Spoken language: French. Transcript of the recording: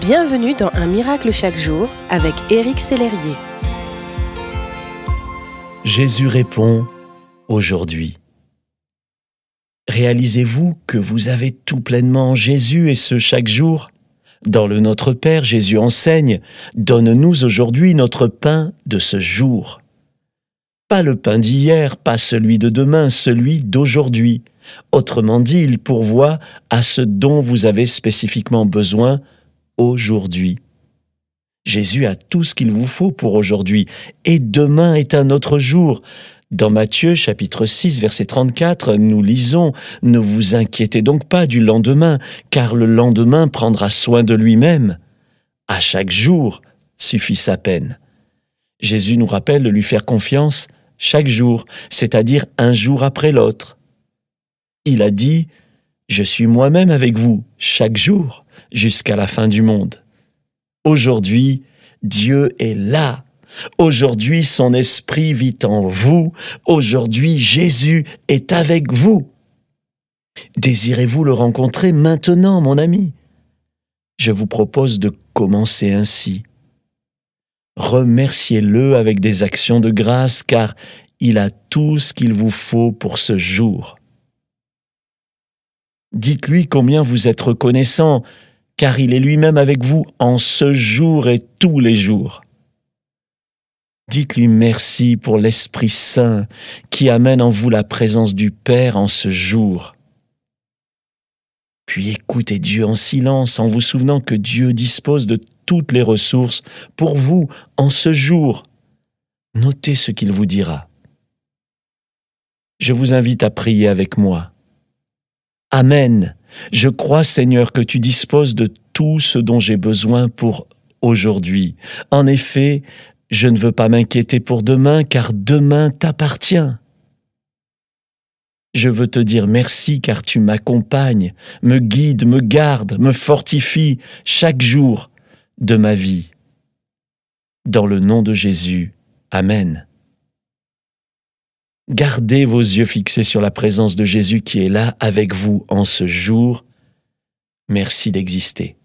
Bienvenue dans Un miracle chaque jour avec Éric Sellerier. Jésus répond aujourd'hui. Réalisez-vous que vous avez tout pleinement en Jésus et ce chaque jour? Dans le Notre Père, Jésus enseigne, Donne-nous aujourd'hui notre pain de ce jour. Pas le pain d'hier, pas celui de demain, celui d'aujourd'hui. Autrement dit, il pourvoit à ce dont vous avez spécifiquement besoin aujourd'hui. Jésus a tout ce qu'il vous faut pour aujourd'hui, et demain est un autre jour. Dans Matthieu chapitre 6 verset 34, nous lisons Ne vous inquiétez donc pas du lendemain, car le lendemain prendra soin de lui-même. À chaque jour suffit sa peine. Jésus nous rappelle de lui faire confiance chaque jour, c'est-à-dire un jour après l'autre. Il a dit Je suis moi-même avec vous chaque jour jusqu'à la fin du monde. Aujourd'hui, Dieu est là. Aujourd'hui, son esprit vit en vous. Aujourd'hui, Jésus est avec vous. Désirez-vous le rencontrer maintenant, mon ami? Je vous propose de commencer ainsi. Remerciez-le avec des actions de grâce car il a tout ce qu'il vous faut pour ce jour. Dites-lui combien vous êtes reconnaissant car il est lui-même avec vous en ce jour et tous les jours. Dites-lui merci pour l'Esprit Saint qui amène en vous la présence du Père en ce jour. Puis écoutez Dieu en silence en vous souvenant que Dieu dispose de toutes les ressources pour vous en ce jour. Notez ce qu'il vous dira. Je vous invite à prier avec moi. Amen. Je crois, Seigneur, que tu disposes de tout ce dont j'ai besoin pour aujourd'hui. En effet, je ne veux pas m'inquiéter pour demain, car demain t'appartient. Je veux te dire merci car tu m'accompagnes, me guides, me gardes, me fortifies chaque jour de ma vie. Dans le nom de Jésus, Amen. Gardez vos yeux fixés sur la présence de Jésus qui est là avec vous en ce jour. Merci d'exister.